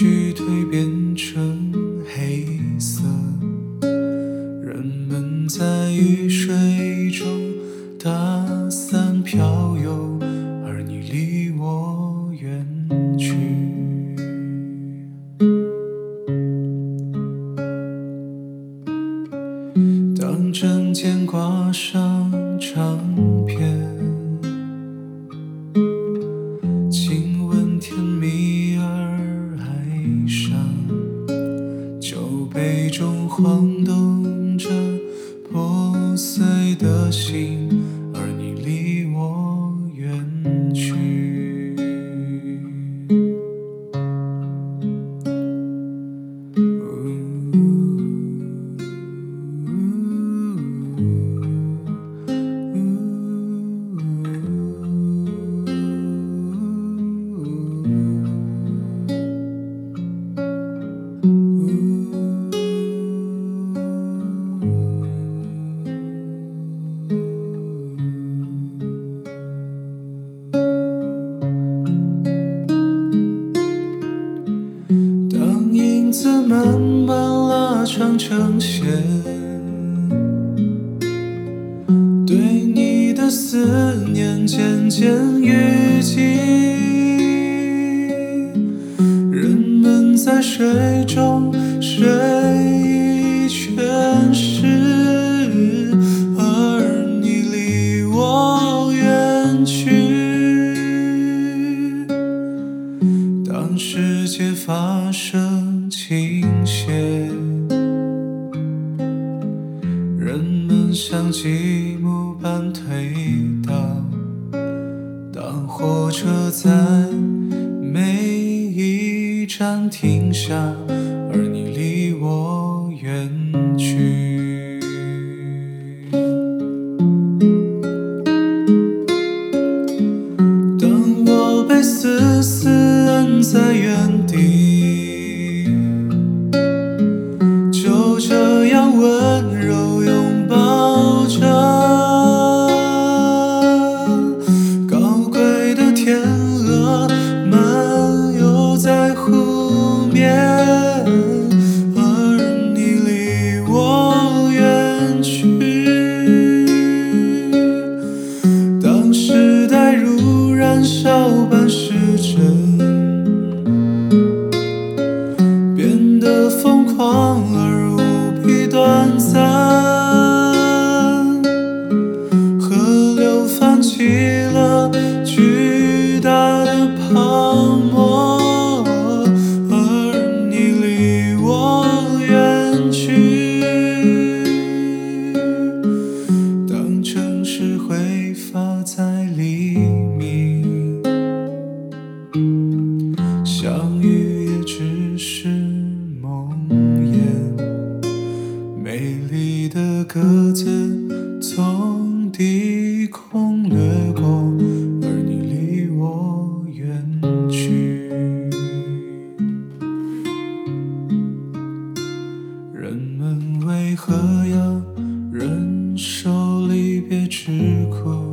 躯蜕变成黑色人们在雨水中打伞飘游而你离我远去。当针尖挂上唱片种黄豆慢慢拉长成线，对你的思念渐渐淤积，人们在水中睡倾斜，人们像积木般推倒。当火车在每一站停下，而你离我远去。当我被死死摁在原面，而你离我远去。当时代如燃烧般失真，变得疯狂而无比短暂。河流泛起鸽子从低空掠过，而你离我远去。人们为何要忍受离别之苦，